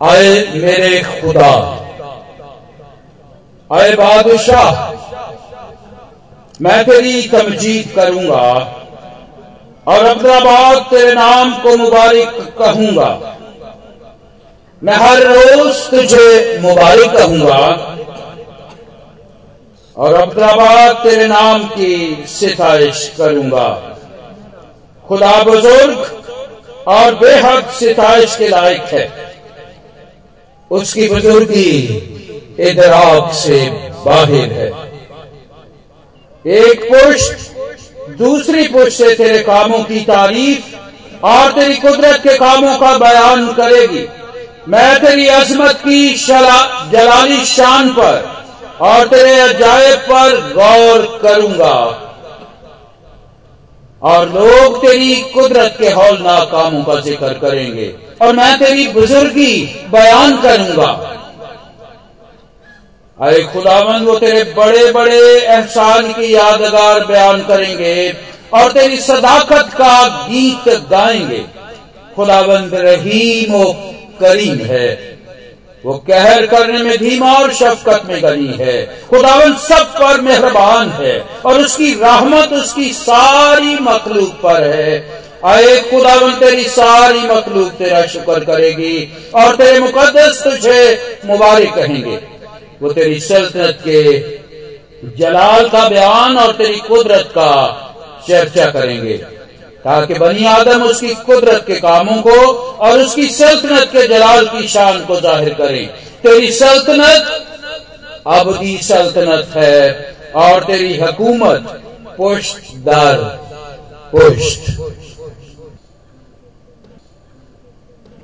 आए मेरे खुदा। आए बादशाह, मैं तेरी तमजीद करूँगा और बात तेरे नाम को मुबारक कहूँगा। मैं हर रोज तुझे मुबारक कहूँगा और बात तेरे नाम की सिफारिश करूँगा। खुदा बुज़ुर्ग, और बेहद सिताइश के लायक है। उसकी बुजुर्गी इधराक से बाहर है। एक पुष्ट दूसरी पुष्ट से तेरे कामों की तारीफ़ और तेरी कुदरत के कामों का बयान करेगी। मैं तेरी अजमत की जलाली शान पर और तेरे अजायब पर गौर करूँगा। और लोग तेरी कुदरत के हौलनाक कामों का ज़िक्र करेंगे। और मैं तेरी बुजुर्गी बयान करूँगा। अरे खुदावंद, वो तेरे बड़े बड़े एहसान की यादगार बयान करेंगे और तेरी सदाकत का गीत गाएँगे। खुदावंद रहीम करीम है। वो कहर करने में धीमा और शफकत में गनी है। खुदावन सब पर मेहरबान है और उसकी रहमत उसकी सारी मखलूक पर है। आए खुदावन तेरी सारी मखलूक तेरा शुक्र करेगी और तेरे मुकदस तुझे मुबारक कहेंगे। वो तेरी सल्तनत के जलाल का बयान और तेरी कुदरत का चर्चा करेंगे। ताकि बनी आदम उसकी कुदरत के कामों को और उसकी सल्तनत के जलाल की शान को ज़ाहिर करें। तेरी सल्तनत अब अबदी सल्तनत है और तेरी हकूमत पुष्ट दर पुष्ट